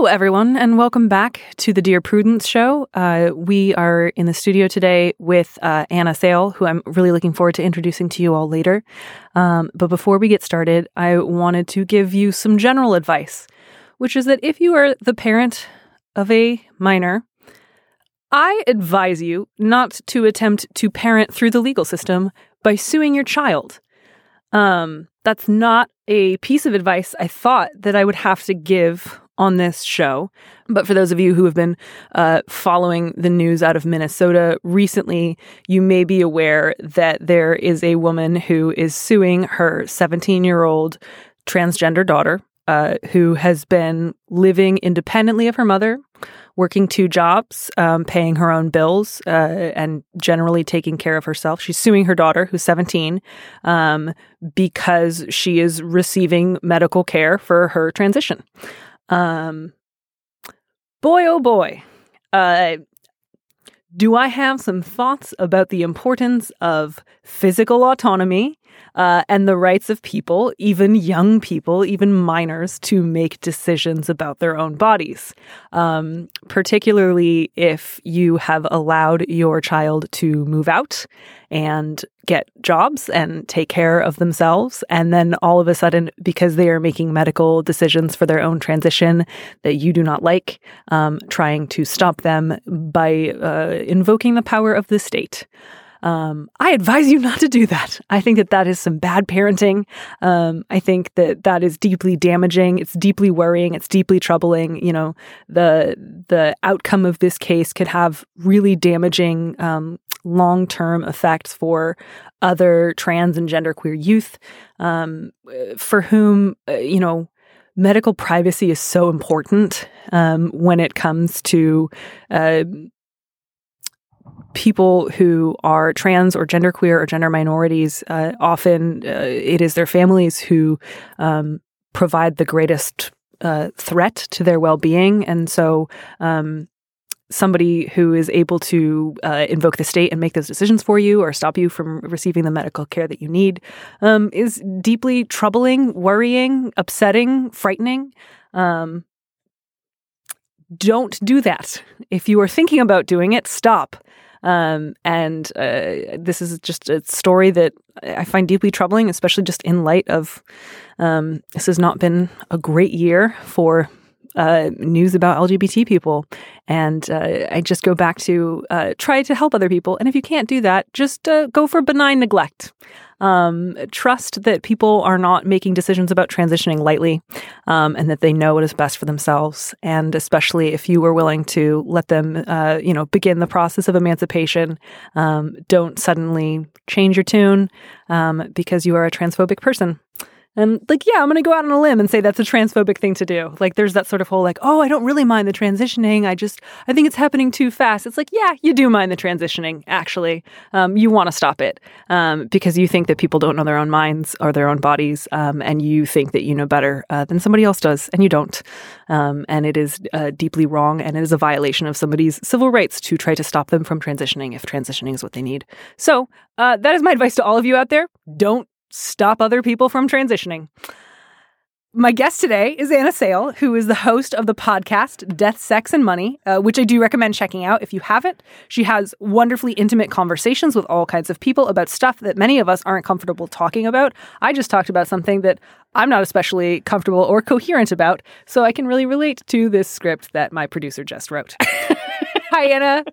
Hello, everyone, and welcome back to the Dear Prudence Show. Uh, we are in the studio today with uh, Anna Sale, who I'm really looking forward to introducing to you all later. Um, but before we get started, I wanted to give you some general advice, which is that if you are the parent of a minor, I advise you not to attempt to parent through the legal system by suing your child. Um, that's not a piece of advice I thought that I would have to give on this show. But for those of you who have been uh, following the news out of Minnesota recently, you may be aware that there is a woman who is suing her 17 year old transgender daughter. Uh, who has been living independently of her mother, working two jobs, um, paying her own bills, uh, and generally taking care of herself. She's suing her daughter, who's 17, um, because she is receiving medical care for her transition. Um, boy, oh boy. Uh, do I have some thoughts about the importance of physical autonomy uh, and the rights of people, even young people, even minors, to make decisions about their own bodies? Um, particularly if you have allowed your child to move out and get jobs and take care of themselves. And then all of a sudden, because they are making medical decisions for their own transition that you do not like, um, trying to stop them by uh, invoking the power of the state. Um, I advise you not to do that. I think that that is some bad parenting. Um, I think that that is deeply damaging. It's deeply worrying. It's deeply troubling. You know, the the outcome of this case could have really damaging um, long term effects for other trans and genderqueer youth, um, for whom uh, you know medical privacy is so important um, when it comes to uh, people who are trans or genderqueer or gender minorities. Uh, often, uh, it is their families who um, provide the greatest uh, threat to their well-being, and so. Um, somebody who is able to uh, invoke the state and make those decisions for you or stop you from receiving the medical care that you need um, is deeply troubling, worrying, upsetting, frightening. Um, don't do that. If you are thinking about doing it, stop. Um, and uh, this is just a story that I find deeply troubling, especially just in light of um, this has not been a great year for uh, news about LGBT people. And uh, I just go back to uh, try to help other people. And if you can't do that, just uh, go for benign neglect. Um, trust that people are not making decisions about transitioning lightly um, and that they know what is best for themselves. And especially if you are willing to let them, uh, you know, begin the process of emancipation, um, don't suddenly change your tune um, because you are a transphobic person. And like, yeah, I'm going to go out on a limb and say that's a transphobic thing to do. Like, there's that sort of whole like, oh, I don't really mind the transitioning. I just, I think it's happening too fast. It's like, yeah, you do mind the transitioning. Actually, um, you want to stop it um, because you think that people don't know their own minds or their own bodies, um, and you think that you know better uh, than somebody else does, and you don't. Um, and it is uh, deeply wrong, and it is a violation of somebody's civil rights to try to stop them from transitioning if transitioning is what they need. So uh, that is my advice to all of you out there. Don't stop other people from transitioning. My guest today is Anna Sale, who is the host of the podcast Death, Sex, and Money, uh, which I do recommend checking out if you haven't. She has wonderfully intimate conversations with all kinds of people about stuff that many of us aren't comfortable talking about. I just talked about something that I'm not especially comfortable or coherent about, so I can really relate to this script that my producer just wrote. Hi, Anna.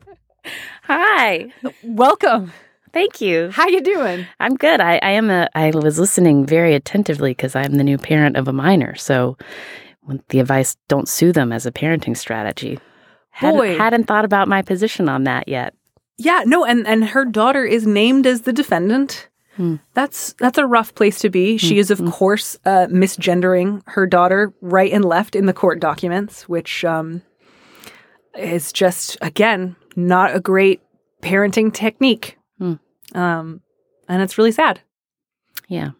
Hi. Welcome. Thank you. How you doing? I'm good. I, I am a I was listening very attentively because I'm the new parent of a minor. So the advice don't sue them as a parenting strategy. Hadn't, Boy. hadn't thought about my position on that yet. Yeah, no, and and her daughter is named as the defendant. That's that's a rough place to be. She is, of course, uh, misgendering her daughter right and left in the court documents, which um, is just again not a great parenting technique. Um, and it's really sad. Yeah.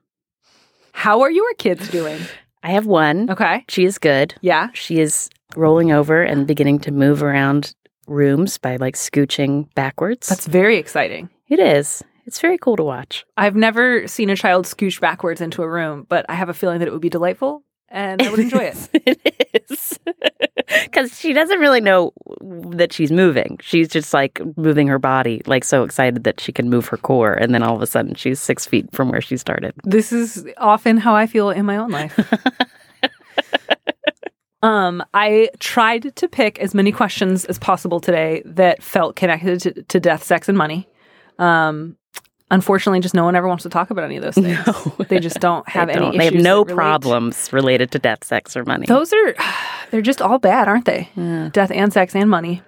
How are your kids doing? I have one. Okay. She is good. Yeah. She is rolling over and beginning to move around rooms by like scooching backwards. That's very exciting. it is. It's very cool to watch. I've never seen a child scooch backwards into a room, but I have a feeling that it would be delightful and I would enjoy it. it is. Because she doesn't really know that she's moving. She's just like moving her body, like so excited that she can move her core. And then all of a sudden she's six feet from where she started. This is often how I feel in my own life. um, I tried to pick as many questions as possible today that felt connected to, to death, sex, and money. Um, unfortunately, just no one ever wants to talk about any of those things. No. They just don't have they any. don't. They have no problems related to death, sex, or money. Those are they're just all bad, aren't they? Yeah. Death and sex and money.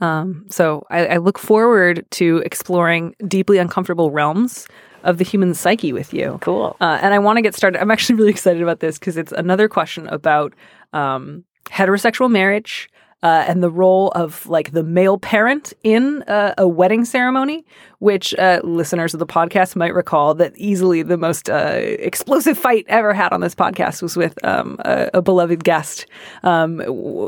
Um, so I, I look forward to exploring deeply uncomfortable realms of the human psyche with you. Cool. Uh, and I want to get started. I'm actually really excited about this because it's another question about um, heterosexual marriage uh, and the role of like the male parent in uh, a wedding ceremony, which uh, listeners of the podcast might recall that easily the most uh, explosive fight ever had on this podcast was with um, a, a beloved guest um,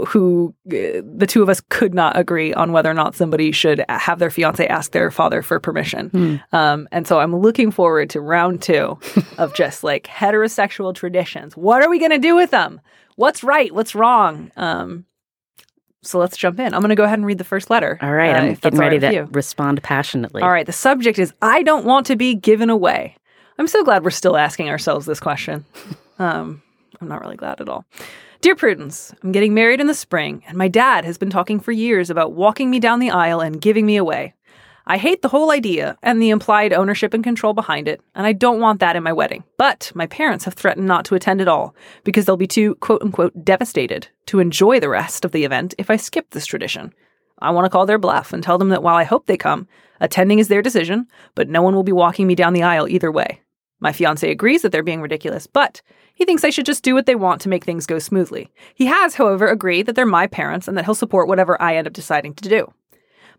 who uh, the two of us could not agree on whether or not somebody should have their fiance ask their father for permission. Um, and so I'm looking forward to round two of just like heterosexual traditions. What are we going to do with them? What's right? What's wrong? Um, so let's jump in. I'm going to go ahead and read the first letter. All right. uh, I'm getting ready right to respond passionately. All right. The subject is I don't want to be given away. I'm so glad we're still asking ourselves this question. Um, I'm not really glad at all. Dear Prudence, I'm getting married in the spring, and my dad has been talking for years about walking me down the aisle and giving me away. I hate the whole idea and the implied ownership and control behind it, and I don't want that in my wedding. But my parents have threatened not to attend at all because they'll be too quote unquote devastated to enjoy the rest of the event if I skip this tradition. I want to call their bluff and tell them that while I hope they come, attending is their decision, but no one will be walking me down the aisle either way. My fiance agrees that they're being ridiculous, but he thinks I should just do what they want to make things go smoothly. He has, however, agreed that they're my parents and that he'll support whatever I end up deciding to do.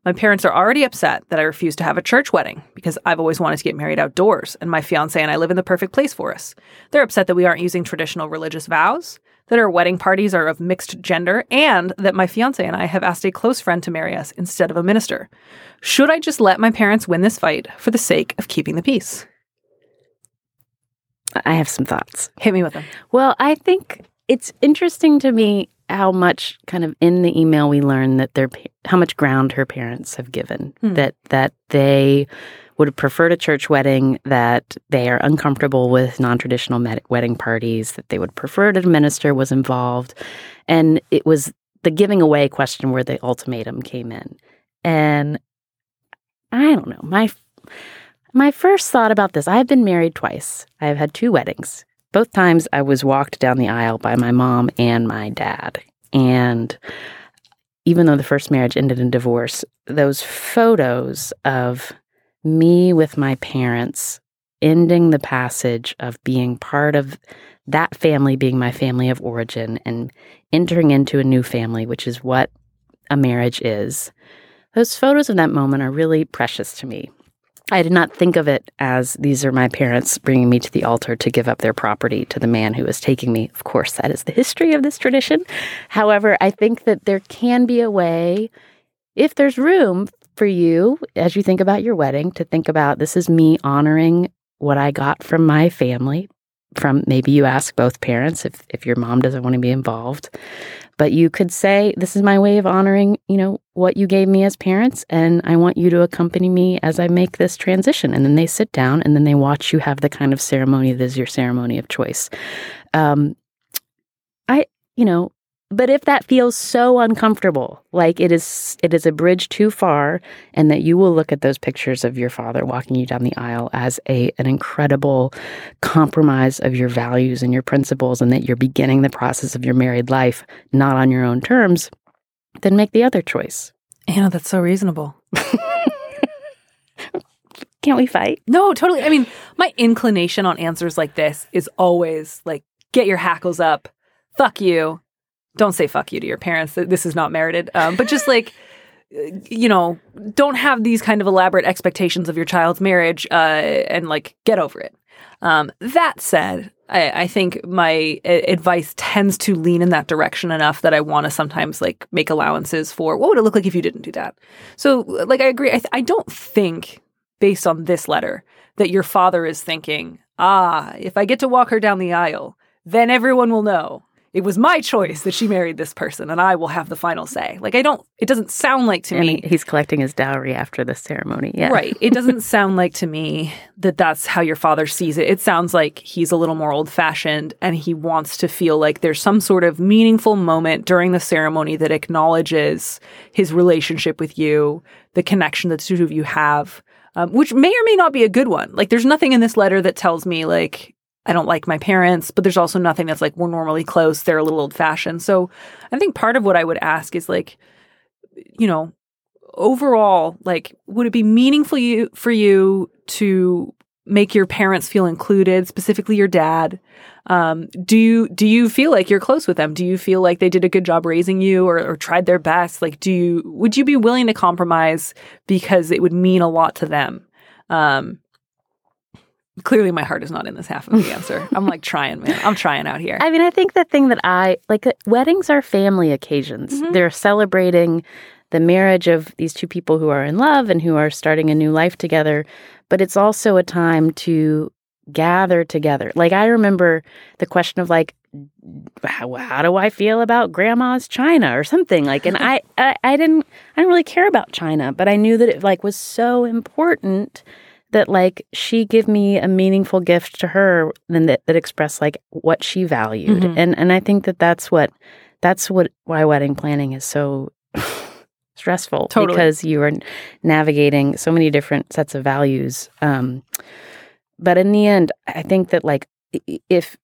My parents are already upset that I refuse to have a church wedding because I've always wanted to get married outdoors, and my fiance and I live in the perfect place for us. They're upset that we aren't using traditional religious vows, that our wedding parties are of mixed gender, and that my fiance and I have asked a close friend to marry us instead of a minister. Should I just let my parents win this fight for the sake of keeping the peace? I have some thoughts. Hit me with them. Well, I think it's interesting to me how much kind of in the email we learn that their how much ground her parents have given Hmm. that that they would have preferred a church wedding that they are uncomfortable with non-traditional med- wedding parties that they would prefer that a minister was involved. And it was the giving away question where the ultimatum came in. And i don't know my my first thought about this i've been married twice. I've had two weddings both times I was walked down the aisle by my mom and my dad. And even though the first marriage ended in divorce, those photos of me with my parents ending the passage of being part of that family being my family of origin and entering into a new family, which is what a marriage is, those photos of that moment are really precious to me. I did not think of it as these are my parents bringing me to the altar to give up their property to the man who is taking me. Of course, that is the history of this tradition. However, I think that there can be a way, if there's room for you as you think about your wedding, to think about this is me honoring what I got from my family. From maybe you ask both parents if, if your mom doesn't want to be involved. But you could say, This is my way of honoring, you know, what you gave me as parents, and I want you to accompany me as I make this transition. And then they sit down and then they watch you have the kind of ceremony that is your ceremony of choice. Um, I, you know, but if that feels so uncomfortable, like it is, it is a bridge too far, and that you will look at those pictures of your father walking you down the aisle as a an incredible compromise of your values and your principles, and that you're beginning the process of your married life not on your own terms, then make the other choice. Anna, that's so reasonable. Can't we fight? No, totally. I mean, my inclination on answers like this is always like, get your hackles up. Fuck you. Don't say fuck you to your parents. Th- This is not merited. Um, but just like, you know, don't have these kind of elaborate expectations of your child's marriage uh, and like get over it. Um, that said, I, I think my a- advice tends to lean in that direction enough that I want to sometimes like make allowances for what would it look like if you didn't do that. So, like, I agree. I, th- I don't think, based on this letter, that your father is thinking, ah, if I get to walk her down the aisle, then everyone will know it was my choice that she married this person and I will have the final say. Like I don't it doesn't sound like to and me he's collecting his dowry after the ceremony. Yeah. Right. It doesn't sound like to me that that's how your father sees it. It sounds like he's a little more old fashioned and he wants to feel like there's some sort of meaningful moment during the ceremony that acknowledges his relationship with you, the connection that the two of you have. Um, which may or may not be a good one. Like, there's nothing in this letter that tells me, like, I don't like my parents, but there's also nothing that's like we're normally close. They're a little old fashioned. So I think part of what I would ask is like, you know, overall, like, would it be meaningful you, for you to make your parents feel included, specifically your dad? Um, do you do you feel like you're close with them? Do you feel like they did a good job raising you or, or tried their best? Like, do you would you be willing to compromise because it would mean a lot to them? Um, clearly my heart is not in this half of the answer. I'm like trying, man. I'm trying out here. I mean, I think the thing that I like, uh, weddings are family occasions. Mhm. They're celebrating the marriage of these two people who are in love and who are starting a new life together. But it's also a time to gather together. Like, I remember the question of, like, how, how do I feel about grandma's china or something like and I, I I didn't I didn't really care about china but I knew that it like was so important that like she give me a meaningful gift to her and that, that expressed like what she valued Mhm. and and i think that that's what that's what why wedding planning is so stressful Totally. because you are navigating so many different sets of values um but in the end i think that like if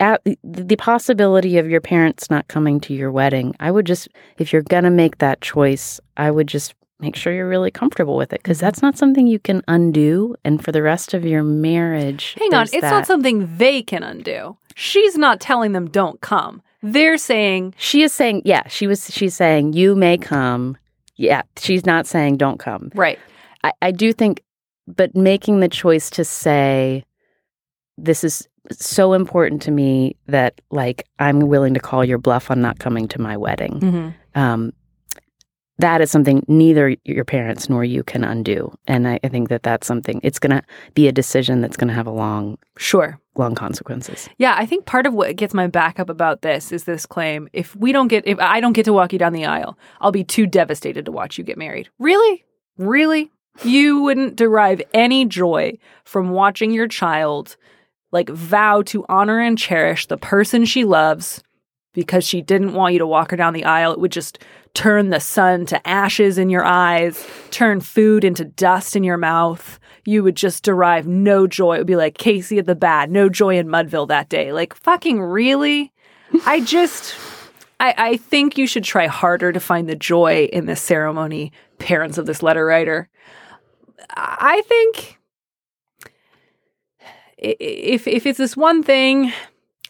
at the- the possibility of your parents not coming to your wedding i would just if you're going to make that choice i would just make sure you're really comfortable with it because Mm-hmm. that's not something you can undo and for the rest of your marriage Hang on, it's that. not something they can undo. She's not telling them don't come. They're saying, she is saying yeah she was she's saying you may come yeah she's not saying don't come right. I, I do think but making the choice to say this is so important to me that like i'm willing to call your bluff on not coming to my wedding Mm-hmm. um, that is something neither your parents nor you can undo and I, I think that that's something it's going to be a decision that's going to have a long Sure. long consequences Yeah, I think part of what gets my back up about this is this claim. If we don't get, if I don't get to walk you down the aisle, I'll be too devastated to watch you get married. Really? Really? You wouldn't derive any joy from watching your child like vow to honor and cherish the person she loves because she didn't want you to walk her down the aisle. It would just turn the sun to ashes in your eyes, turn food into dust in your mouth. You would just derive no joy. It would be like Casey at the Bat, no joy in Mudville that day. Like, fucking really? I just, I, I think you should try harder to find the joy in this ceremony, parents of this letter writer. I think if if it's this one thing,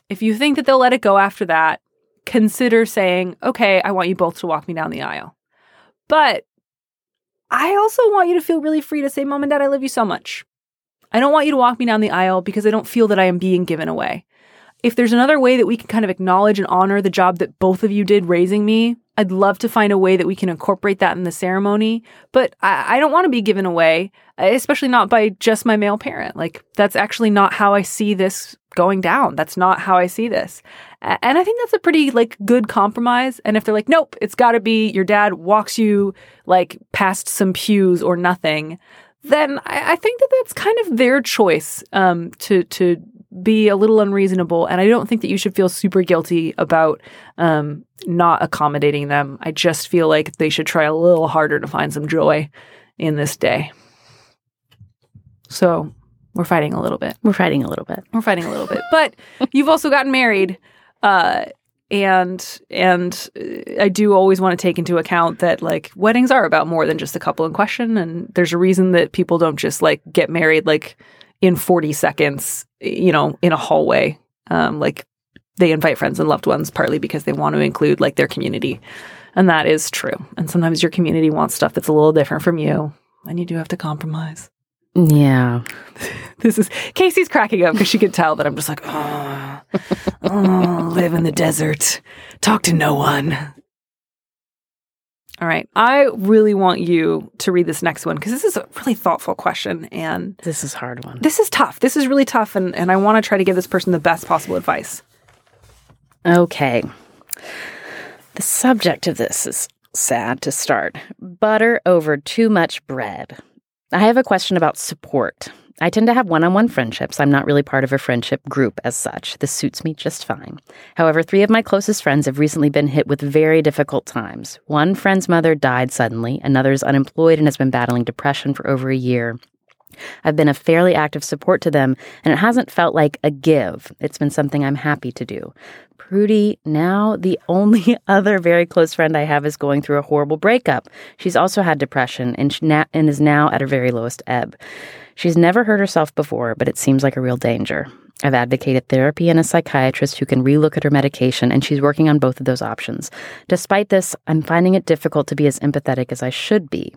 if you think that they'll let it go after that, consider saying, "Okay, I want you both to walk me down the aisle." But I also want you to feel really free to say, "Mom and Dad, I love you so much." I don't want you to walk me down the aisle because I don't feel that I am being given away. If there's another way that we can kind of acknowledge and honor the job that both of you did raising me, I'd love to find a way that we can incorporate that in the ceremony. But I, I don't want to be given away, especially not by just my male parent. Like, that's actually not how I see this going down. That's not how I see this. And I think that's a pretty like good compromise. And if they're like, nope, it's got to be your dad walks you like past some pews or nothing, then I, I think that that's kind of their choice um, to to be a little unreasonable. And I don't think that you should feel super guilty about um, not accommodating them. I just feel like they should try a little harder to find some joy in this day. So we're fighting a little bit. we're fighting a little bit We're fighting a little bit, but you've also gotten married, uh, and and uh, I do always want to take into account that like weddings are about more than just the couple in question, and there's a reason that people don't just like get married like in 40 seconds, you know, in a hallway. Um, like they invite friends and loved ones partly because they want to include like their community. And that is true. And sometimes your community wants stuff that's a little different from you, and you do have to compromise. Yeah. This is Casey's cracking up because she could tell that I'm just like, oh, oh, live in the desert, talk to no one. All right. I really want you to read this next one because this is a really thoughtful question. And This is a hard one. this is tough. This is really tough. And, and I want to try to give this person the best possible advice. Okay. The subject of this is sad to start. Butter over too much bread. I have a question about support. I tend to have one on one friendships. I'm not really part of a friendship group as such. This suits me just fine. However, three of my closest friends have recently been hit with very difficult times. One friend's mother died suddenly, another is unemployed and has been battling depression for over a year. I've been a fairly active support to them, and it hasn't felt like a give. It's been something I'm happy to do. Prudy, now the only other very close friend I have is going through a horrible breakup. She's also had depression and, na- and is now at her very lowest ebb. She's never hurt herself before, but it seems like a real danger. I've advocated therapy and a psychiatrist who can relook at her medication, and she's working on both of those options. Despite this, I'm finding it difficult to be as empathetic as I should be.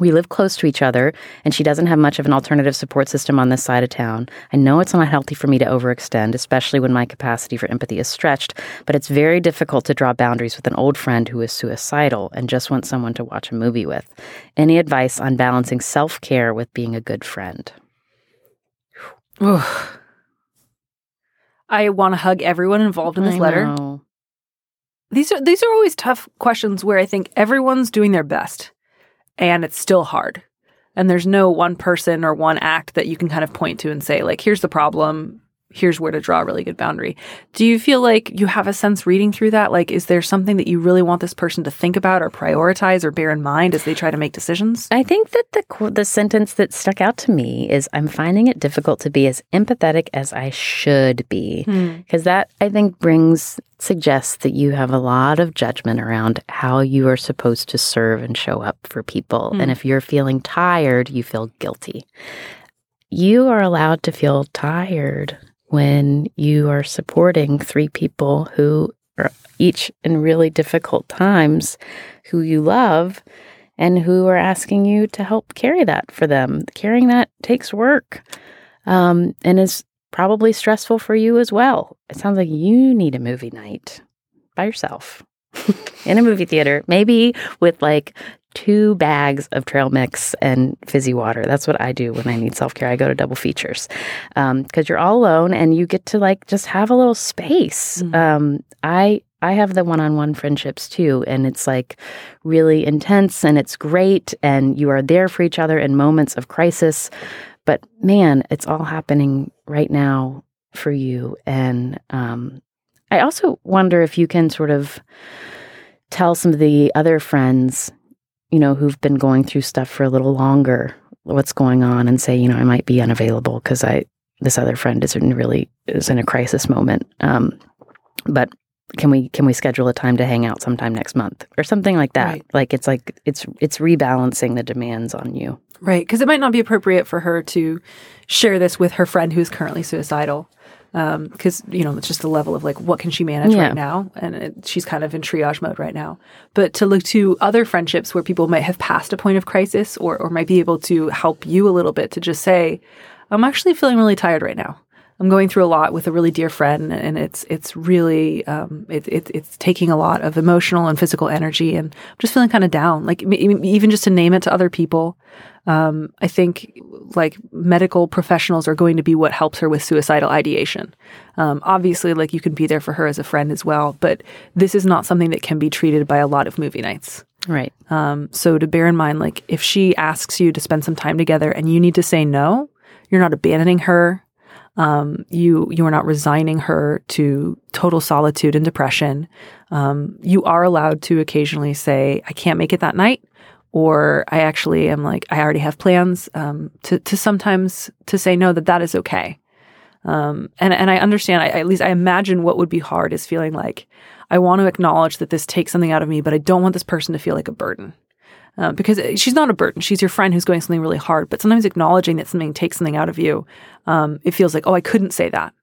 We live close to each other, and she doesn't have much of an alternative support system on this side of town. I know it's not healthy for me to overextend, especially when my capacity for empathy is stretched, but it's very difficult to draw boundaries with an old friend who is suicidal and just wants someone to watch a movie with. Any advice on balancing self care with being a good friend? I want to hug everyone involved in this I letter. know. These are these are always tough questions where I think everyone's doing their best and it's still hard. And there's no one person or one act that you can kind of point to and say like here's the problem, here's where to draw a really good boundary. Do you feel like you have a sense reading through that like is there something that you really want this person to think about or prioritize or bear in mind as they try to make decisions? I think that the the sentence that stuck out to me is I'm finding it difficult to be as empathetic as I should be hmm. because that I think brings suggests that you have a lot of judgment around how you are supposed to serve and show up for people hmm. and if you're feeling tired you feel guilty. You are allowed to feel tired when you are supporting three people who are each in really difficult times who you love and who are asking you to help carry that for them. Carrying that takes work um, and is probably stressful for you as well. It sounds like you need a movie night by yourself in a movie theater, maybe with like two bags of trail mix and fizzy water. That's what I do when I need self care. I go to double features because you're all alone and you get to like just have a little space. Um, I I have the one on one friendships too, and it's like really intense and it's great, and you are there for each other in moments of crisis. But man, it's all happening right now for you. And um, I also wonder if you can sort of tell some of the other friends, you know, who've been going through stuff for a little longer, what's going on, and say, you know, I might be unavailable because I this other friend is in really is in a crisis moment. Um, but can we can we schedule a time to hang out sometime next month or something like that? Right. Like it's like it's it's rebalancing the demands on you. Right, because it might not be appropriate for her to share this with her friend who's currently suicidal. Um, because you know it's just the level of like what can she manage Yeah. right now, and it, she's kind of in triage mode right now. But to look to other friendships where people might have passed a point of crisis, or or might be able to help you a little bit to just say, I'm actually feeling really tired right now. I'm going through a lot with a really dear friend, and it's it's really um, it, it, it's taking a lot of emotional and physical energy, and I'm just feeling kind of down. Like even just to name it to other people, um, I think like medical professionals are going to be what helps her with suicidal ideation. Um, obviously, like you can be there for her as a friend as well, but this is not something that can be treated by a lot of movie nights. Right. Um, so to bear in mind, like if she asks you to spend some time together and you need to say no, you're not abandoning her. Um, you you are not resigning her to total solitude and depression. Um, you are allowed to occasionally say, "I can't make it that night," or "I actually am like I already have plans." Um, to to sometimes to say no that that is okay. Um, and and I understand. I, at least I imagine what would be hard is feeling like I want to acknowledge that this takes something out of me, but I don't want this person to feel like a burden. Um, because she's not a burden. She's your friend who's going something really hard. But sometimes acknowledging that something takes something out of you, um, it feels like, oh, I couldn't say that.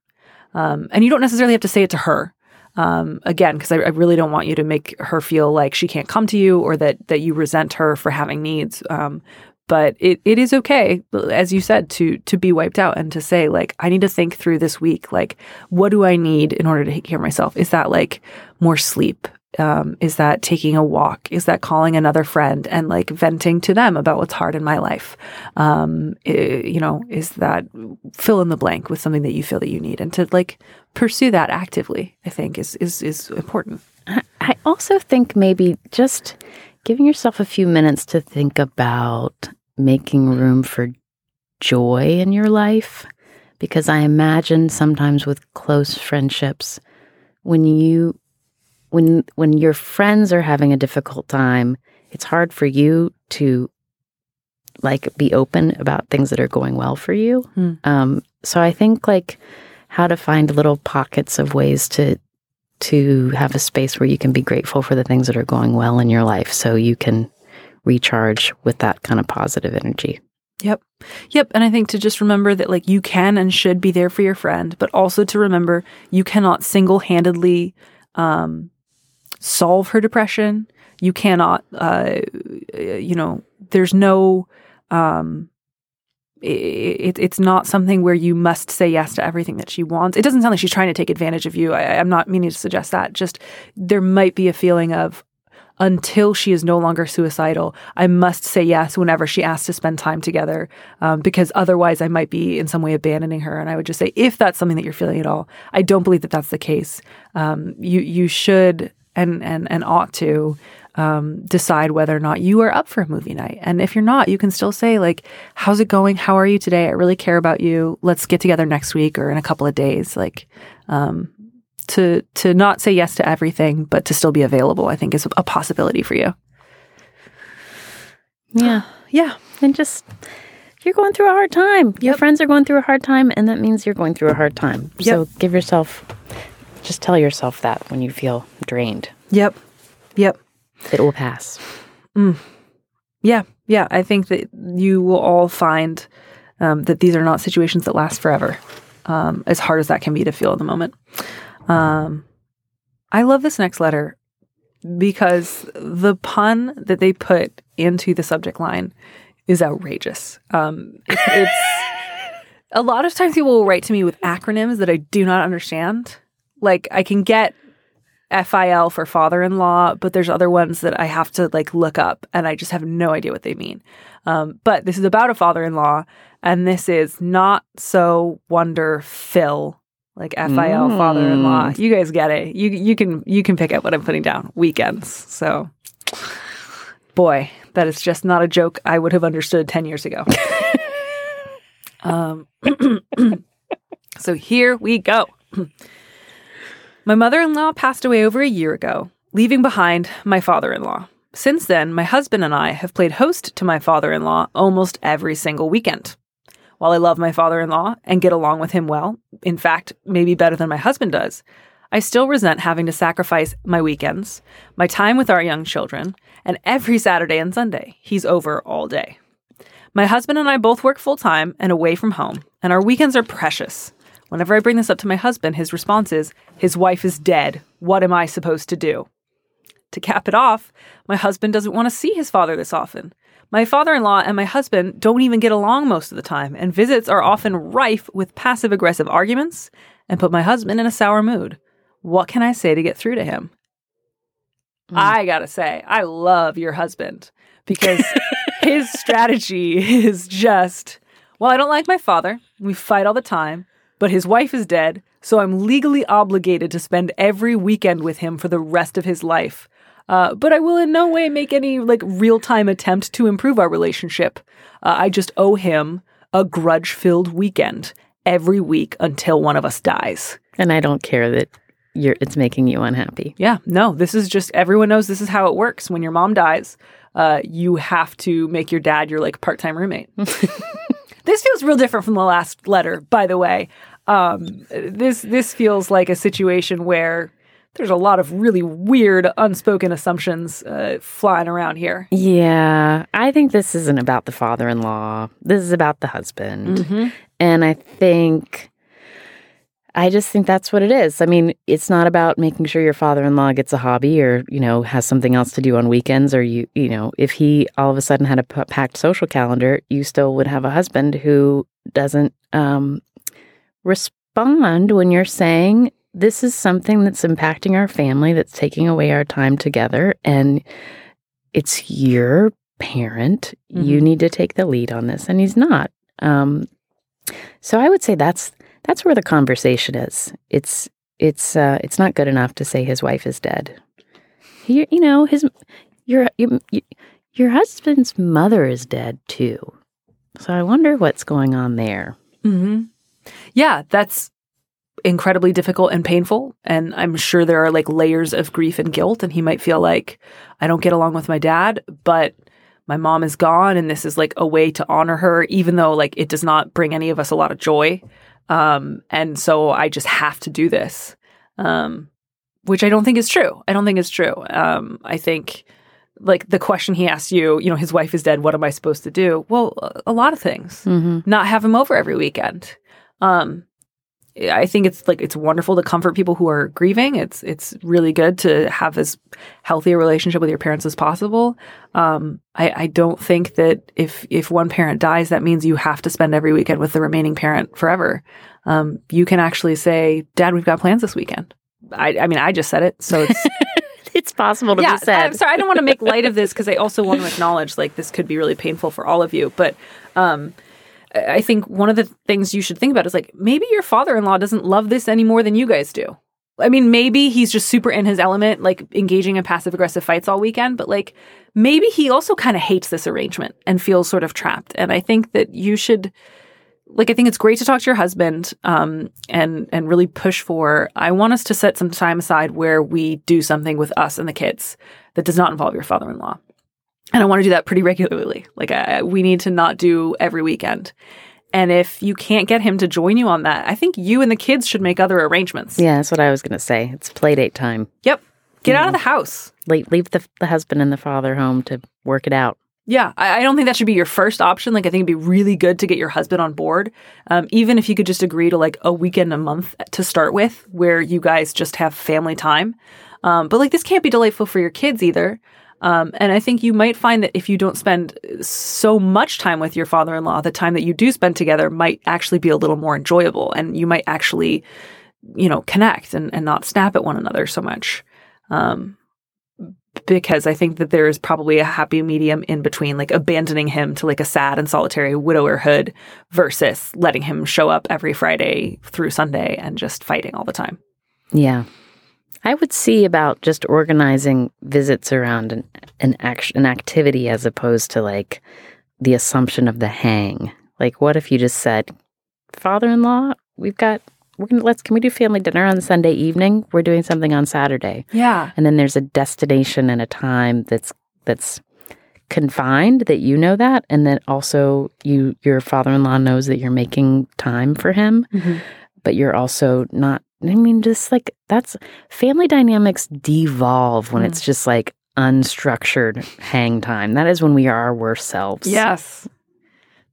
Um, and you don't necessarily have to say it to her. Um, again, because I, I really don't want you to make her feel like she can't come to you or that that you resent her for having needs. Um, but it, it is okay, as you said, to to be wiped out and to say like I need to think through this week. Like, what do I need in order to take care of myself? Is that like more sleep? Um, is that taking a walk? Is that calling another friend and like venting to them about what's hard in my life? Um, i- you know, is that fill in the blank with something that you feel that you need and to like pursue that actively? I think is is is important. I also think maybe just giving yourself a few minutes to think about making room for joy in your life. Because I imagine sometimes with close friendships, when you when when your friends are having a difficult time, it's hard for you to like be open about things that are going well for you. Hmm. Um, so I think like how to find little pockets of ways to to have a space where you can be grateful for the things that are going well in your life so you can recharge with that kind of positive energy. Yep. Yep. And I think to just remember that, like, you can and should be there for your friend, but also to remember you cannot single handedly um, solve her depression. You cannot, uh, you know, there's no, um, it, it's not something where you must say yes to everything that she wants. It doesn't sound like she's trying to take advantage of you. I, I'm not meaning to suggest that. Just there might be a feeling of, until she is no longer suicidal, I must say yes whenever she asks to spend time together, um, because otherwise I might be in some way abandoning her. And I would just say, if that's something that you're feeling at all, I don't believe that that's the case. Um, you you should and and and ought to um, decide whether or not you are up for a movie night. And if you're not, you can still say like, "How's it going? How are you today? I really care about you. Let's get together next week or in a couple of days." Like, um, to to not say yes to everything, but to still be available, I think is a possibility for you. Yeah. Yeah. And just you're going through a hard time. Your friends are going through a hard time and that means you're going through a hard time. So give yourself just tell yourself that when you feel drained. Yep. Yep. It will pass. Yeah. Yeah. I think that you will all find um, that these are not situations that last forever, um, as hard as that can be to feel in the moment. Um, I love this next letter because the pun that they put into the subject line is outrageous. Um, it- it's a lot of times people will write to me with acronyms that I do not understand. Like I can get FIL for father-in-law, but there's other ones that I have to like look up and I just have no idea what they mean. Um, but this is about a father-in-law and this is not so wonder Phil like FIL father-in-law. You guys get it. You you can you can pick up what I'm putting down. Weekends. So boy, that is just not a joke I would have understood 10 years ago. um so here we go. My mother in law passed away over a year ago, leaving behind my father in law. Since then, my husband and I have played host to my father in law almost every single weekend. While I love my father in law and get along with him well, in fact, maybe better than my husband does, I still resent having to sacrifice my weekends, my time with our young children, and every Saturday and Sunday. He's over all day. My husband and I both work full time and away from home, and our weekends are precious. Whenever I bring this up to my husband, his response is, His wife is dead. What am I supposed to do? To cap it off, my husband doesn't want to see his father this often. My father in law and my husband don't even get along most of the time, and visits are often rife with passive aggressive arguments and put my husband in a sour mood. What can I say to get through to him? Mm. I gotta say, I love your husband because his strategy is just, well, I don't like my father. We fight all the time, but his wife is dead, so I'm legally obligated to spend every weekend with him for the rest of his life. Uh, but I will in no way make any like real time attempt to improve our relationship. Uh, I just owe him a grudge filled weekend every week until one of us dies. And I don't care that you're it's making you unhappy. Yeah, no, this is just everyone knows this is how it works. When your mom dies, uh, you have to make your dad your like part time roommate. this feels real different from the last letter, by the way. Um, this this feels like a situation where there's a lot of really weird unspoken assumptions uh, flying around here. Yeah, I think this isn't about the father-in-law. This is about the husband. And I think I just think that's what it is. I mean, it's not about making sure your father-in-law gets a hobby or, you know, has something else to do on weekends or you, you know, if he all of a sudden had a p- packed social calendar, you still would have a husband who doesn't um, respond when you're saying this is something that's impacting our family, that's taking away our time together and it's your parent. You Mhm. need to take the lead on this and he's not. Um, so I would say that's that's where the conversation is. It's it's uh, it's not good enough to say his wife is dead. He, you know, his your your your husband's mother is dead too. So I wonder what's going on there. hmm Yeah, that's incredibly difficult and painful. And I'm sure there are like layers of grief and guilt. And he might feel like, I don't get along with my dad, but my mom is gone. And this is like a way to honor her, even though like it does not bring any of us a lot of joy. Um, and so I just have to do this. Um, which I don't think is true. I don't think it's true. Um, I think like the question he asked you, you know, his wife is dead. What am I supposed to do? Well, a- lot of things Mm-hmm. not have him over every weekend. Um, I think it's like it's wonderful to comfort people who are grieving. It's it's really good to have as healthy a relationship with your parents as possible. Um, I, I don't think that if if one parent dies, that means you have to spend every weekend with the remaining parent forever. Um, you can actually say, "Dad, we've got plans this weekend." I, I mean, I just said it, so it's It's possible to yeah, be said. I'm sorry. I don't want to make light of this because I also want to acknowledge like this could be really painful for all of you. But um, I think one of the things you should think about is like maybe your father-in-law doesn't love this any more than you guys do. I mean, maybe he's just super in his element, like engaging in passive aggressive fights all weekend. But like maybe he also kind of hates this arrangement and feels sort of trapped. And I think that you should like I think it's great to talk to your husband um, and and really push for. I want us to set some time aside where we do something with us and the kids that does not involve your father-in-law, and I want to do that pretty regularly. Like I, we need to not do every weekend. And if you can't get him to join you on that, I think you and the kids should make other arrangements. yeah, that's what I was going to say. It's play date time. Yep. Get out of the house. Leave, leave the, the husband and the father home to work it out. Yeah, I, I don't think that should be your first option. Like, I think it'd be really good to get your husband on board, um, even if you could just agree to like a weekend a month to start with, where you guys just have family time. Um, but like, this can't be delightful for your kids either. Um, and I think you might find that if you don't spend so much time with your father-in-law, the time that you do spend together might actually be a little more enjoyable, and you might actually, you know, connect and, and not snap at one another so much. Um, because I think that there is probably a happy medium in between, like abandoning him to like a sad and solitary widowerhood versus letting him show up every Friday through Sunday and just fighting all the time. Yeah. I would see about just organizing visits around an an action an activity as opposed to like the assumption of the hang. Like what if you just said, Father in law, we've got we're gonna let's can we do family dinner on Sunday evening? We're doing something on Saturday. Yeah. And then there's a destination and a time that's that's confined that you know that and then also you your father-in-law knows that you're making time for him mm-hmm. but you're also not I mean just like that's family dynamics devolve when Mm. it's just like unstructured hang time. That is when we are our worst selves. Yes.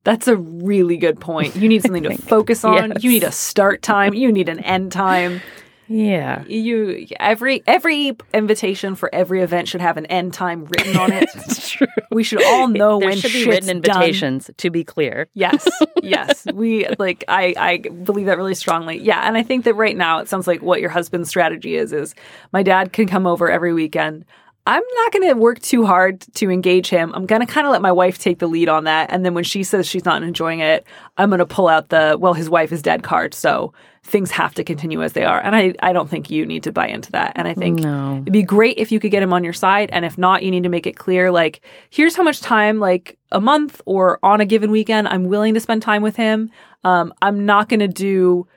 That's a really good point. You need something to focus on. Yes. You need a start time. You need an end time. Yeah. You every every invitation for every event should have an end time written on it. It's true. we should all know there when should be written done. invitations to be clear. Yes, yes. We like I I believe that really strongly. Yeah, and I think that right now it sounds like what your husband's strategy is is my dad can come over every weekend. I'm not going to work too hard to engage him. I'm going to kind of let my wife take the lead on that. And then when she says she's not enjoying it, I'm going to pull out the, well, his wife is dead card. So things have to continue as they are. And I, I don't think you need to buy into that. And I think No. it'd be great if you could get him on your side. And if not, you need to make it clear like, here's how much time, like a month or on a given weekend, I'm willing to spend time with him. Um, I'm not going to do,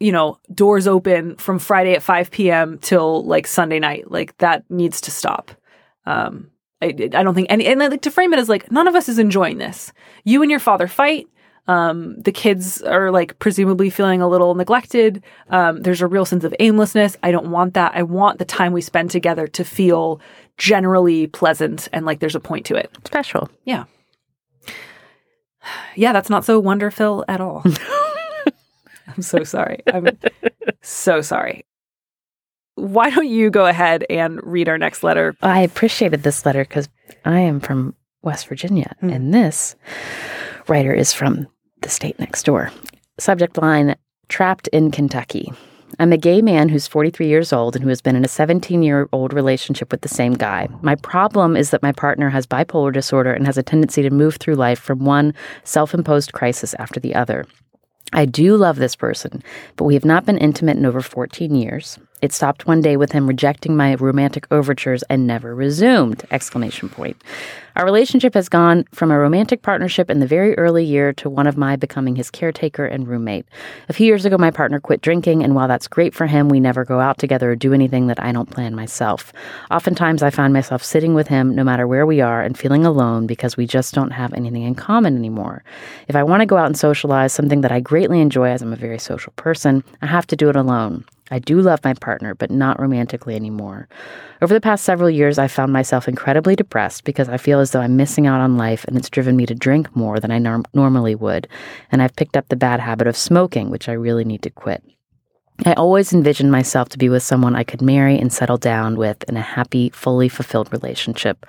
you know, doors open from Friday at 5 p.m. till like Sunday night. Like that needs to stop. Um, I, I don't think any, and like to frame it as like, none of us is enjoying this. You and your father fight. Um, the kids are like presumably feeling a little neglected. Um, there's a real sense of aimlessness. I don't want that. I want the time we spend together to feel generally pleasant and like there's a point to it. Special. Yeah, Yeah, that's not so wonderful at all. I'm so sorry. I'm so sorry. Why don't you go ahead and read our next letter? I appreciated this letter because I am from West Virginia, Hmm. and this writer is from the state next door. Subject line Trapped in Kentucky. I'm a gay man who's 43 years old and who has been in a 17 year old relationship with the same guy. My problem is that my partner has bipolar disorder and has a tendency to move through life from one self imposed crisis after the other. I do love this person, but we have not been intimate in over 14 years. It stopped one day with him rejecting my romantic overtures and never resumed! Exclamation point. Our relationship has gone from a romantic partnership in the very early year to one of my becoming his caretaker and roommate. A few years ago, my partner quit drinking, and while that's great for him, we never go out together or do anything that I don't plan myself. Oftentimes, I find myself sitting with him no matter where we are and feeling alone because we just don't have anything in common anymore. If I want to go out and socialize, something that I greatly enjoy as I'm a very social person, I have to do it alone. I do love my partner, but not romantically anymore. Over the past several years, I found myself incredibly depressed because I feel as though I'm missing out on life and it's driven me to drink more than I norm- normally would. And I've picked up the bad habit of smoking, which I really need to quit. I always envisioned myself to be with someone I could marry and settle down with in a happy, fully fulfilled relationship.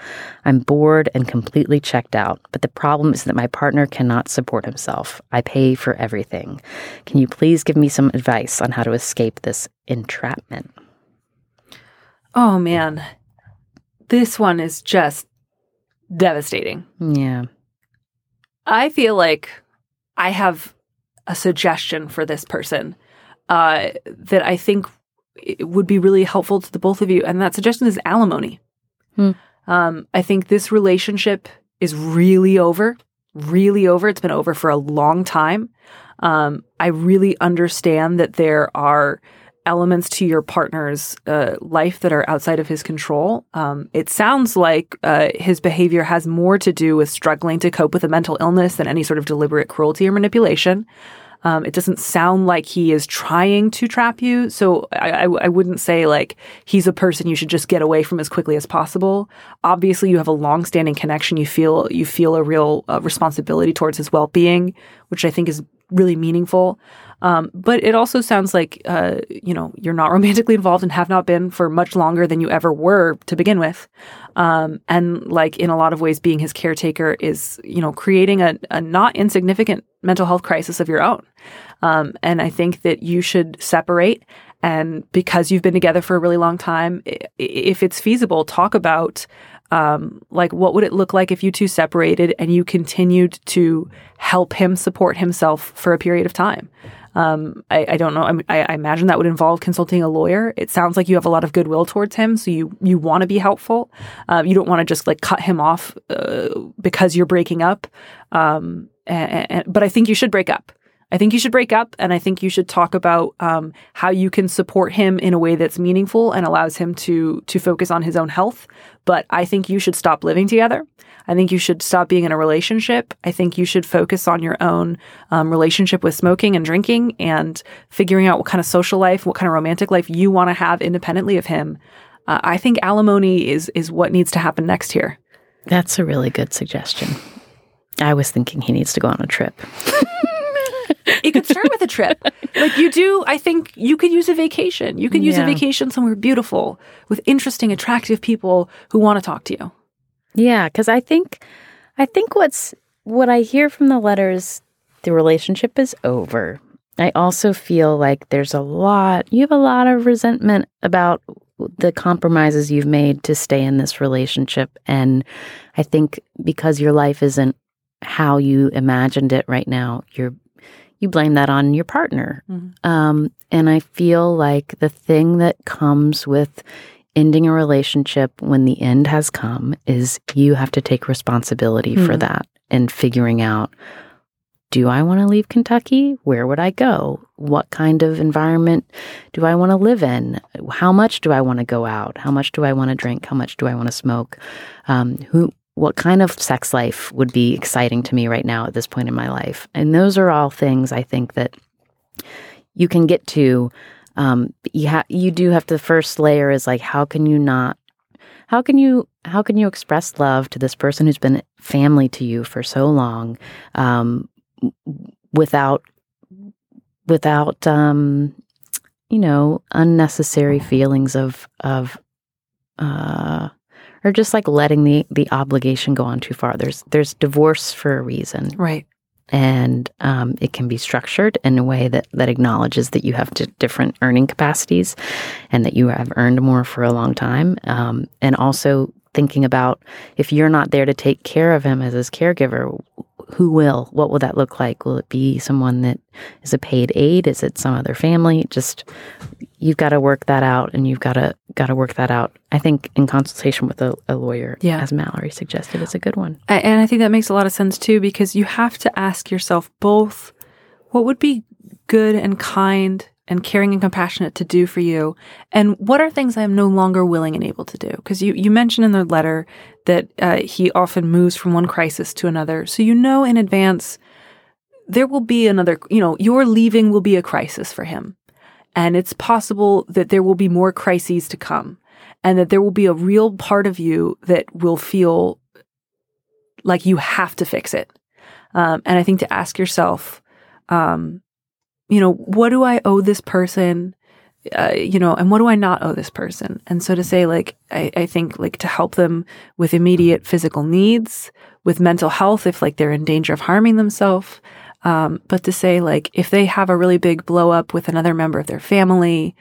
I'm bored and completely checked out, but the problem is that my partner cannot support himself. I pay for everything. Can you please give me some advice on how to escape this entrapment? Oh man. This one is just devastating. Yeah. I feel like I have a suggestion for this person uh, that I think it would be really helpful to the both of you, and that suggestion is alimony. Hmm. Um, I think this relationship is really over, really over. It's been over for a long time. Um, I really understand that there are elements to your partner's uh, life that are outside of his control. Um, it sounds like uh, his behavior has more to do with struggling to cope with a mental illness than any sort of deliberate cruelty or manipulation. Um, it doesn't sound like he is trying to trap you. So I, I, I wouldn't say like he's a person you should just get away from as quickly as possible. Obviously, you have a long-standing connection. You feel you feel a real uh, responsibility towards his well-being, which I think is really meaningful. Um, but it also sounds like uh, you know you're not romantically involved and have not been for much longer than you ever were to begin with. Um, and like in a lot of ways, being his caretaker is you know creating a, a not insignificant mental health crisis of your own. Um, and I think that you should separate. And because you've been together for a really long time, if it's feasible, talk about um, like what would it look like if you two separated and you continued to help him support himself for a period of time. Um, I, I don't know. I, I, imagine that would involve consulting a lawyer. It sounds like you have a lot of goodwill towards him, so you you want to be helpful. Uh, you don't want to just like cut him off uh, because you're breaking up. Um, and, and, but I think you should break up. I think you should break up, and I think you should talk about um, how you can support him in a way that's meaningful and allows him to to focus on his own health. But I think you should stop living together. I think you should stop being in a relationship. I think you should focus on your own um, relationship with smoking and drinking and figuring out what kind of social life, what kind of romantic life you want to have independently of him. Uh, I think alimony is is what needs to happen next here. That's a really good suggestion. I was thinking he needs to go on a trip. It could start with a trip. Like you do, I think you could use a vacation. You could use a vacation somewhere beautiful with interesting, attractive people who want to talk to you. Yeah, because I think, I think what's what I hear from the letters, the relationship is over. I also feel like there's a lot. You have a lot of resentment about the compromises you've made to stay in this relationship, and I think because your life isn't how you imagined it right now, you're you blame that on your partner. Mhm. Um, and I feel like the thing that comes with ending a relationship when the end has come is you have to take responsibility for Mhm. that and figuring out do I want to leave Kentucky? Where would I go? What kind of environment do I want to live in? How much do I want to go out? How much do I want to drink? How much do I want to smoke? Um, who what kind of sex life would be exciting to me right now at this point in my life? And those are all things I think that you can get to. Um, you ha- you do have to, the first layer is like how can you not how can you how can you express love to this person who's been family to you for so long um, without without um, you know unnecessary feelings of of uh, or just like letting the the obligation go on too far. There's there's divorce for a reason, right? And um, it can be structured in a way that that acknowledges that you have different earning capacities, and that you have earned more for a long time, um, and also thinking about if you're not there to take care of him as his caregiver, who will? What will that look like? Will it be someone that is a paid aide? Is it some other family? Just you've got to work that out, and you've got to got to work that out. I think in consultation with a, a lawyer, yeah. as Mallory suggested, is a good one. And I think that makes a lot of sense too, because you have to ask yourself both what would be good and kind and caring and compassionate to do for you? And what are things I am no longer willing and able to do? Because you, you mentioned in the letter that uh, he often moves from one crisis to another. So you know in advance there will be another, you know, your leaving will be a crisis for him. And it's possible that there will be more crises to come and that there will be a real part of you that will feel like you have to fix it. Um, and I think to ask yourself, um, you know, what do I owe this person? Uh, you know, and what do I not owe this person? And so to say, like, I, I think, like, to help them with immediate physical needs, with mental health, if like they're in danger of harming themselves. Um, but to say, like, if they have a really big blow up with another member of their family,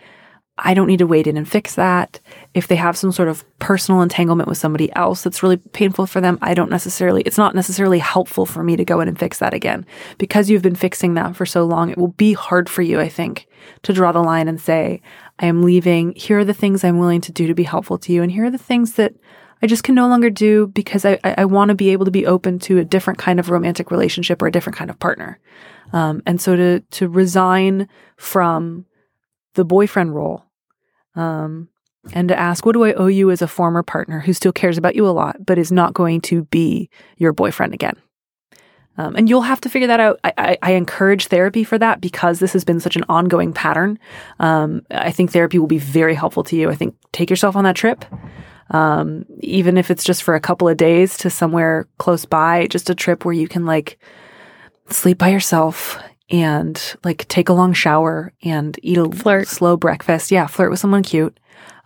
I don't need to wait in and fix that. If they have some sort of personal entanglement with somebody else that's really painful for them, I don't necessarily, it's not necessarily helpful for me to go in and fix that again. Because you've been fixing that for so long, it will be hard for you, I think, to draw the line and say, I am leaving. Here are the things I'm willing to do to be helpful to you. And here are the things that I just can no longer do because I, I, I want to be able to be open to a different kind of romantic relationship or a different kind of partner. Um, and so to, to resign from the boyfriend role um, and to ask, what do I owe you as a former partner who still cares about you a lot, but is not going to be your boyfriend again? Um, and you'll have to figure that out. I, I, I, encourage therapy for that because this has been such an ongoing pattern. Um, I think therapy will be very helpful to you. I think take yourself on that trip, um, even if it's just for a couple of days to somewhere close by, just a trip where you can like sleep by yourself and like take a long shower and eat a flirt. slow breakfast. Yeah, flirt with someone cute.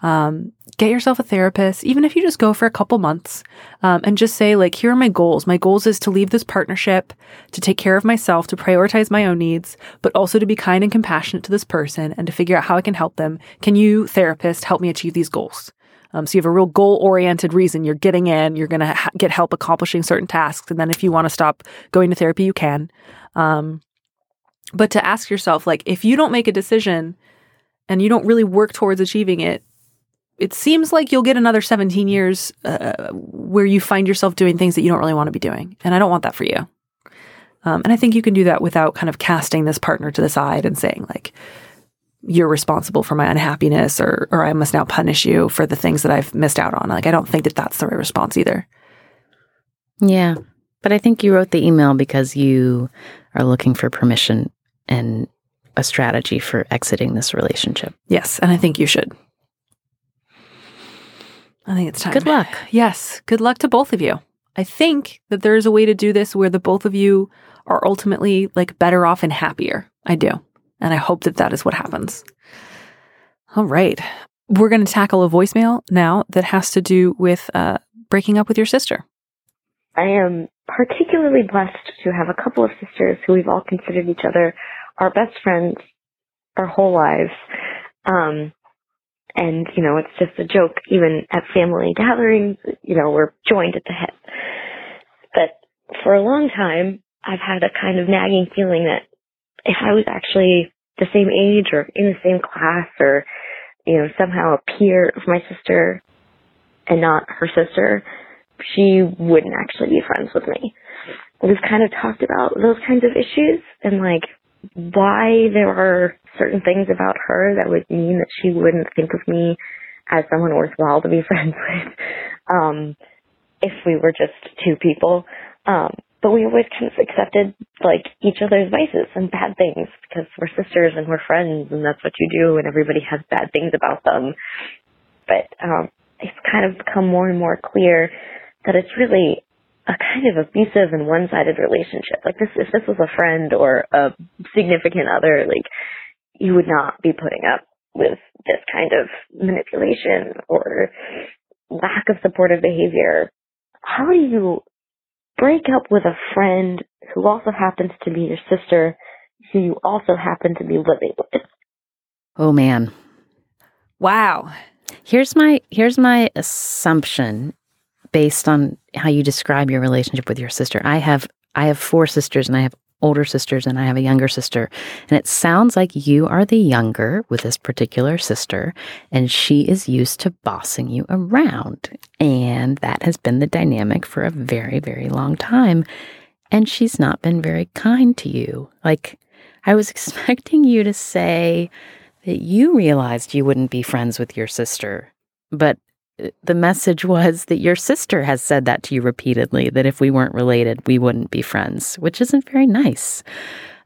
Um, get yourself a therapist, even if you just go for a couple months, um, and just say like, here are my goals. My goals is to leave this partnership, to take care of myself, to prioritize my own needs, but also to be kind and compassionate to this person and to figure out how I can help them. Can you, therapist, help me achieve these goals? Um, so you have a real goal oriented reason you're getting in, you're going to ha- get help accomplishing certain tasks. And then if you want to stop going to therapy, you can. Um, but to ask yourself, like, if you don't make a decision and you don't really work towards achieving it, it seems like you'll get another 17 years uh, where you find yourself doing things that you don't really want to be doing. And I don't want that for you. Um, and I think you can do that without kind of casting this partner to the side and saying, like, you're responsible for my unhappiness or, or I must now punish you for the things that I've missed out on. Like, I don't think that that's the right response either. Yeah. But I think you wrote the email because you are looking for permission and a strategy for exiting this relationship. Yes, and I think you should. I think it's time. Good luck. Yes, good luck to both of you. I think that there is a way to do this where the both of you are ultimately like better off and happier. I do. And I hope that that is what happens. All right. We're going to tackle a voicemail now that has to do with uh, breaking up with your sister. I am particularly blessed to have a couple of sisters who we've all considered each other our best friends our whole lives. Um, and, you know, it's just a joke, even at family gatherings, you know, we're joined at the hip. But for a long time, I've had a kind of nagging feeling that if I was actually the same age or in the same class or, you know, somehow a peer of my sister and not her sister, she wouldn't actually be friends with me. We've kind of talked about those kinds of issues and like why there are certain things about her that would mean that she wouldn't think of me as someone worthwhile to be friends with um if we were just two people um but we always kind of accepted like each other's vices and bad things because we're sisters and we're friends and that's what you do and everybody has bad things about them but um it's kind of become more and more clear that it's really a kind of abusive and one-sided relationship. Like this, if this was a friend or a significant other, like you would not be putting up with this kind of manipulation or lack of supportive behavior. How do you break up with a friend who also happens to be your sister, who you also happen to be living with? Oh man. Wow. Here's my here's my assumption based on how you describe your relationship with your sister. I have I have four sisters and I have older sisters and I have a younger sister. And it sounds like you are the younger with this particular sister and she is used to bossing you around. And that has been the dynamic for a very, very long time. And she's not been very kind to you. Like, I was expecting you to say that you realized you wouldn't be friends with your sister, but the message was that your sister has said that to you repeatedly that if we weren't related, we wouldn't be friends, which isn't very nice.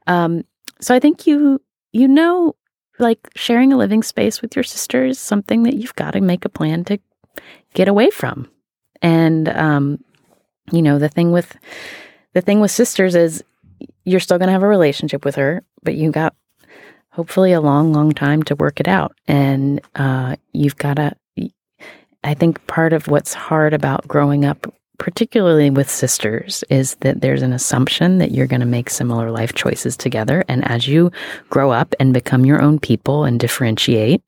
Um, so I think you you know, like sharing a living space with your sister is something that you've got to make a plan to get away from. And um, you know, the thing with the thing with sisters is you're still going to have a relationship with her, but you got hopefully a long, long time to work it out, and uh, you've got to I think part of what's hard about growing up, particularly with sisters, is that there's an assumption that you're going to make similar life choices together. And as you grow up and become your own people and differentiate,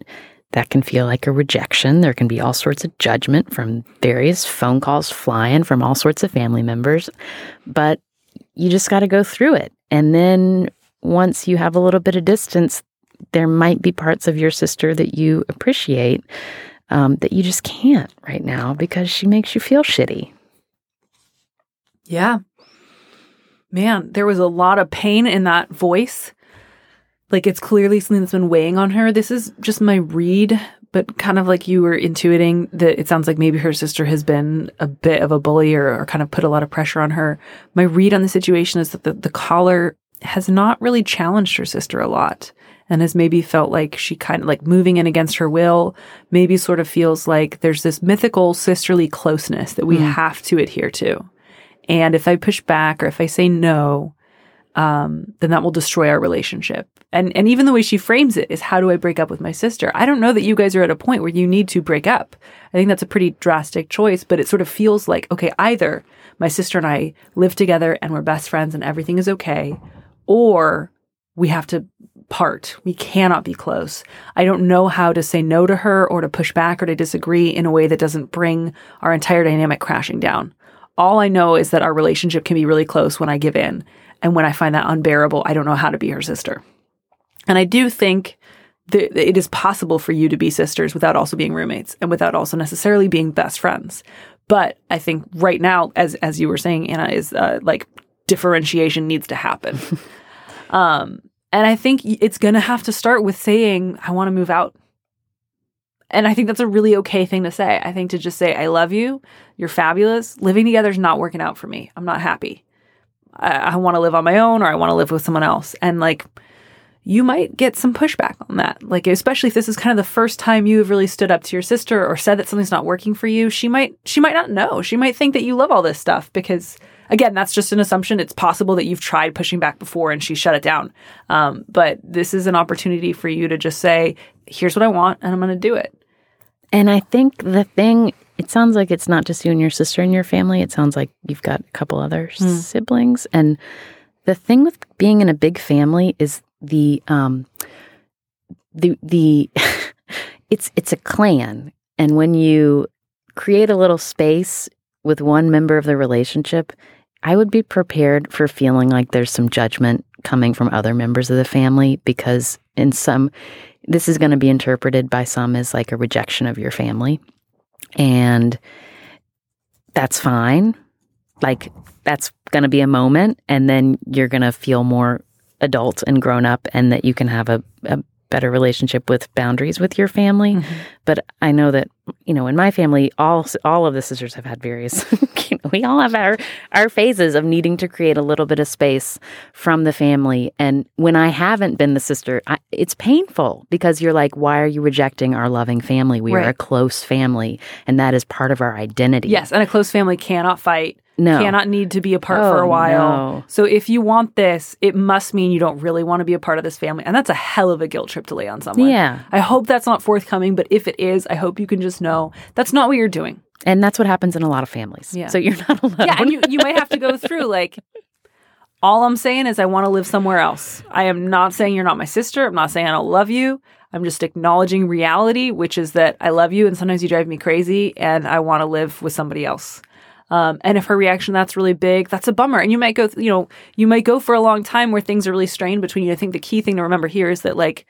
that can feel like a rejection. There can be all sorts of judgment from various phone calls flying from all sorts of family members. But you just got to go through it. And then once you have a little bit of distance, there might be parts of your sister that you appreciate um, that you just can't right now because she makes you feel shitty. Yeah. Man, there was a lot of pain in that voice. Like it's clearly something that's been weighing on her. This is just my read, but kind of like you were intuiting that it sounds like maybe her sister has been a bit of a bully or, or kind of put a lot of pressure on her. My read on the situation is that the, the caller has not really challenged her sister a lot and has maybe felt like she kind of like moving in against her will, maybe sort of feels like there's this mythical sisterly closeness that we mm. have to adhere to. And if I push back or if I say no, um, then that will destroy our relationship. And and even the way she frames it is how do I break up with my sister? I don't know that you guys are at a point where you need to break up. I think that's a pretty drastic choice, but it sort of feels like okay, either my sister and I live together and we're best friends and everything is okay, or we have to part. We cannot be close. I don't know how to say no to her or to push back or to disagree in a way that doesn't bring our entire dynamic crashing down. All I know is that our relationship can be really close when I give in. And when I find that unbearable, I don't know how to be her sister. And I do think that it is possible for you to be sisters without also being roommates and without also necessarily being best friends. But I think right now, as as you were saying, Anna, is uh, like differentiation needs to happen. um, and I think it's going to have to start with saying, I want to move out. And I think that's a really okay thing to say. I think to just say, I love you. You're fabulous. Living together is not working out for me. I'm not happy. I, I want to live on my own or I want to live with someone else. And like, you might get some pushback on that. Like, especially if this is kind of the first time you have really stood up to your sister or said that something's not working for you, she might, she might not know. She might think that you love all this stuff because again, that's just an assumption. It's possible that you've tried pushing back before and she shut it down. Um, but this is an opportunity for you to just say, here's what I want and I'm going to do it. And I think the thing, it sounds like it's not just you and your sister and your family. It sounds like you've got a couple other mm. siblings. And the thing with being in a big family is the, um, the, the, it's, it's a clan. And when you create a little space with one member of the relationship, I would be prepared for feeling like there's some judgment coming from other members of the family because, in some, this is going to be interpreted by some as like a rejection of your family. And that's fine. Like, that's going to be a moment. And then you're going to feel more adult and grown up, and that you can have a, a better relationship with boundaries with your family. Mm-hmm. But I know that you know in my family, all all of the sisters have had various. we all have our our phases of needing to create a little bit of space from the family. And when I haven't been the sister, I, it's painful because you're like, why are you rejecting our loving family? We right. are a close family, and that is part of our identity. Yes, and a close family cannot fight No. cannot need to be apart for Oh, a while. no. So if you want this, it must mean you don't really want to be a part of this family. And that's a hell of a guilt trip to lay on someone. Yeah. I hope that's not forthcoming, but if it is, I hope you can just know that's not what you're doing. And that's what happens in a lot of families. Yeah. So you're not alone. Yeah, and you, you might have to go through like all I'm saying is I want to live somewhere else. I am not saying you're not my sister. I'm not saying I don't love you. I'm just acknowledging reality, which is that I love you and sometimes you drive me crazy and I want to live with somebody else. Um, and if her reaction that's really big, that's a bummer. And you might go, th- you know, you might go for a long time where things are really strained between you. I think the key thing to remember here is that like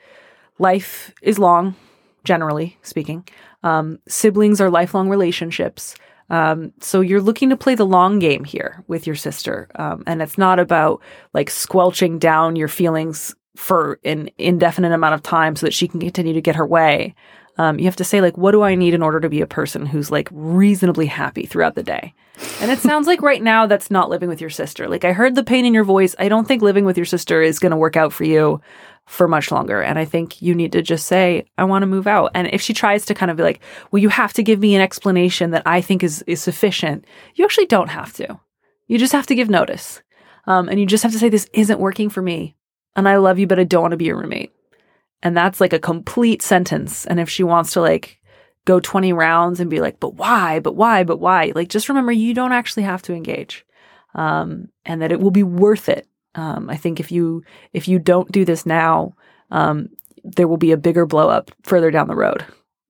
life is long, generally speaking. Um, siblings are lifelong relationships. Um, so you're looking to play the long game here with your sister. Um, and it's not about like squelching down your feelings for an indefinite amount of time so that she can continue to get her way. Um, you have to say like, what do I need in order to be a person who's like reasonably happy throughout the day? And it sounds like right now that's not living with your sister. Like I heard the pain in your voice. I don't think living with your sister is going to work out for you for much longer. And I think you need to just say, I want to move out. And if she tries to kind of be like, well, you have to give me an explanation that I think is, is sufficient, you actually don't have to. You just have to give notice. Um, and you just have to say, this isn't working for me. And I love you, but I don't want to be your roommate. And that's like a complete sentence. And if she wants to like go 20 rounds and be like, but why, but why, but why, like just remember you don't actually have to engage. Um, and that it will be worth it. Um, I think if you if you don't do this now, um, there will be a bigger blow up further down the road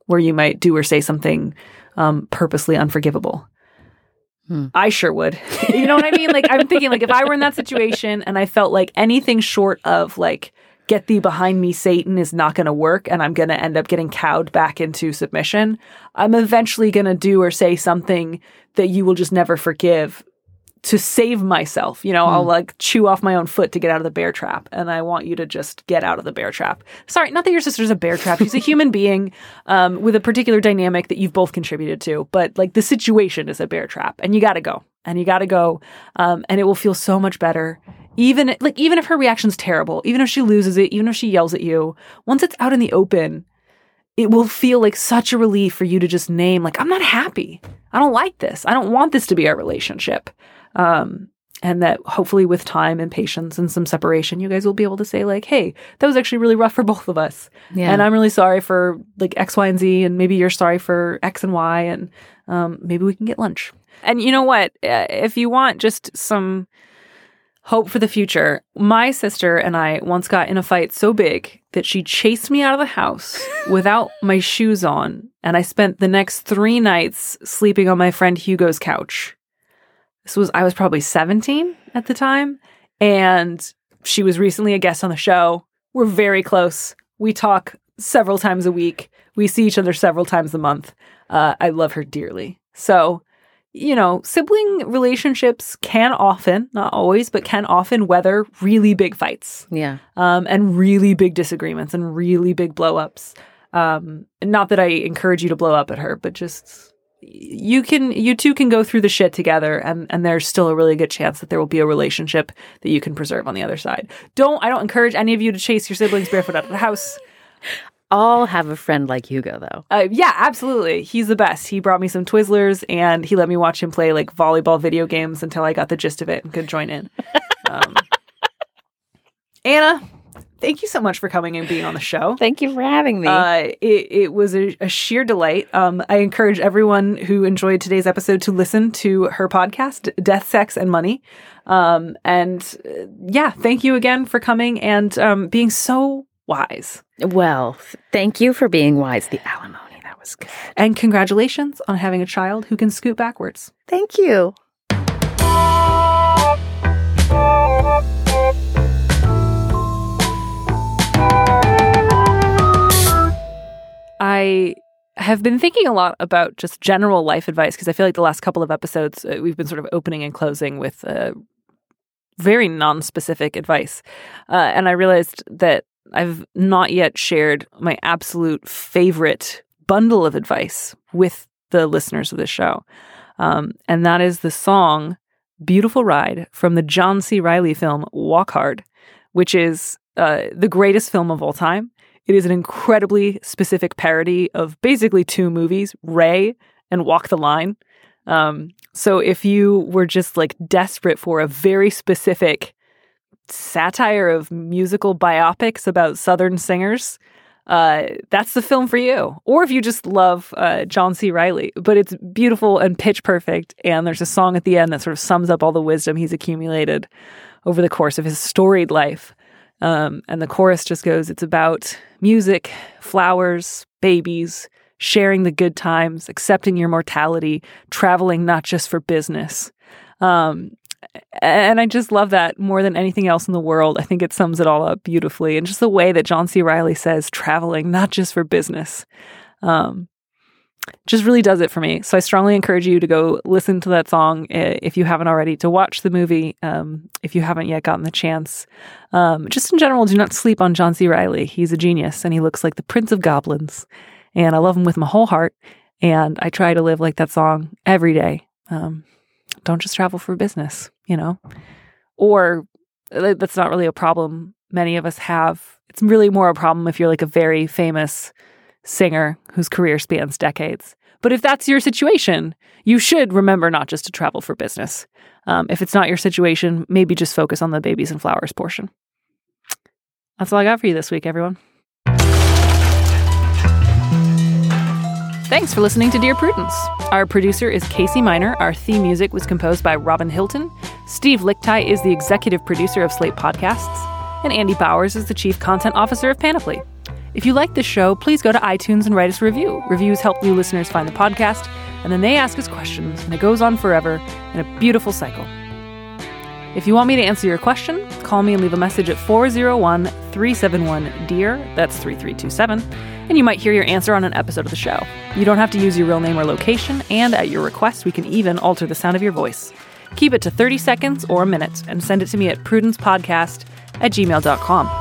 where you might do or say something um, purposely unforgivable. Hmm. I sure would. you know what I mean? Like I'm thinking like if I were in that situation and I felt like anything short of like get thee behind me Satan is not going to work and I'm going to end up getting cowed back into submission, I'm eventually going to do or say something that you will just never forgive to save myself. You know, I'll like chew off my own foot to get out of the bear trap. And I want you to just get out of the bear trap. Sorry, not that your sister's a bear trap. She's a human being um, with a particular dynamic that you've both contributed to. But like the situation is a bear trap and you got to go and you got to go. Um, and it will feel so much better. Even like, even if her reaction's terrible, even if she loses it, even if she yells at you, once it's out in the open, it will feel like such a relief for you to just name, like, I'm not happy. I don't like this. I don't want this to be our relationship. Um, and that hopefully with time and patience and some separation, you guys will be able to say, like, hey, that was actually really rough for both of us. Yeah. And I'm really sorry for like X, Y, and Z. And maybe you're sorry for X and Y. And um, maybe we can get lunch. And you know what? Uh, If you want just some hope for the future, my sister and I once got in a fight so big that she chased me out of the house without my shoes on. And I spent the next three nights sleeping on my friend Hugo's couch. This was, I was probably 17 at the time. And she was recently a guest on the show. We're very close. We talk several times a week. We see each other several times a month. Uh, I love her dearly. So, you know, sibling relationships can often, not always, but can often weather really big fights yeah. um, and really big disagreements and really big blow ups. Um, not that I encourage you to blow up at her, but just you can, you two can go through the shit together, and and there's still a really good chance that there will be a relationship that you can preserve on the other side. Don't I don't encourage any of you to chase your siblings barefoot out of the house. All have a friend like Hugo, though. Uh, yeah, absolutely. He's the best. He brought me some Twizzlers and he let me watch him play like volleyball video games until I got the gist of it and could join in. Um, Anna, thank you so much for coming and being on the show. Thank you for having me. Uh, it, it was a, a sheer delight. Um, I encourage everyone who enjoyed today's episode to listen to her podcast, Death, Sex, and Money. Um, and uh, yeah, thank you again for coming and um, being so wise. well, thank you for being wise. The alimony, that was good. And congratulations on having a child who can scoot backwards. Thank you. I have been thinking a lot about just general life advice because I feel like the last couple of episodes uh, we've been sort of opening and closing with uh, very non-specific advice, uh, and I realized that I've not yet shared my absolute favorite bundle of advice with the listeners of this show, um, and that is the song "Beautiful Ride" from the John C. Reilly film Walk Hard, which is uh, the greatest film of all time. It is an incredibly specific parody of basically two movies, Ray and Walk the Line. Um, so if you were just like desperate for a very specific satire of musical biopics about Southern singers, uh, that's the film for you. Or if you just love uh, John C. Reilly, but it's beautiful and pitch perfect. And there's a song at the end that sort of sums up all the wisdom he's accumulated over the course of his storied life. Um, and the chorus just goes, It's about music, flowers, babies, sharing the good times, accepting your mortality, traveling not just for business. Um, and I just love that more than anything else in the world. I think it sums it all up beautifully. And just the way that John C. Reilly says traveling, not just for business, um, just really does it for me. So I strongly encourage you to go listen to that song if you haven't already, to watch the movie um, if you haven't yet gotten the chance. Um, just in general, do not sleep on John C. Reilly. He's a genius and he looks like the Prince of Goblins. And I love him with my whole heart. And I try to live like that song every day. Um, don't just travel for business, you know? Or uh, that's not really a problem many of us have. It's really more a problem if you're like a very famous singer whose career spans decades. But if that's your situation, you should remember not just to travel for business. Um, if it's not your situation, maybe just focus on the babies and flowers portion. That's all I got for you this week, everyone. Thanks for listening to Dear Prudence. Our producer is Casey Miner. Our theme music was composed by Robin Hilton. Steve Lickteig is the executive producer of Slate Podcasts. And Andy Bowers is the chief content officer of Panoply. If you like this show, please go to iTunes and write us a review. Reviews help new listeners find the podcast, and then they ask us questions, and it goes on forever in a beautiful cycle. If you want me to answer your question, call me and leave a message at 401 371 DEAR, that's 3327, and you might hear your answer on an episode of the show. You don't have to use your real name or location, and at your request, we can even alter the sound of your voice. Keep it to 30 seconds or a minute and send it to me at prudencepodcast at gmail.com.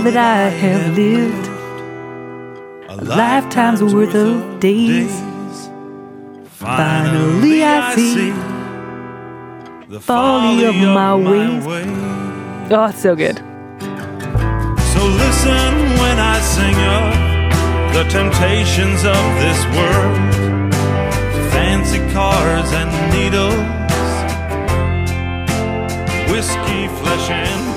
Now that I have lived. A lifetime's worth of days, finally I see the folly of my ways. Oh, it's so good. So listen when I sing of the temptations of this world, fancy cars and needles, whiskey, flesh, and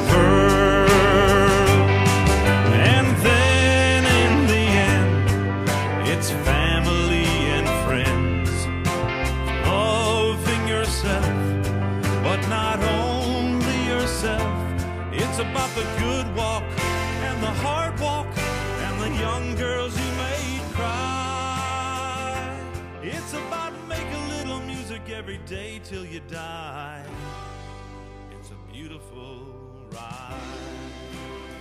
day till you die. It's a beautiful ride.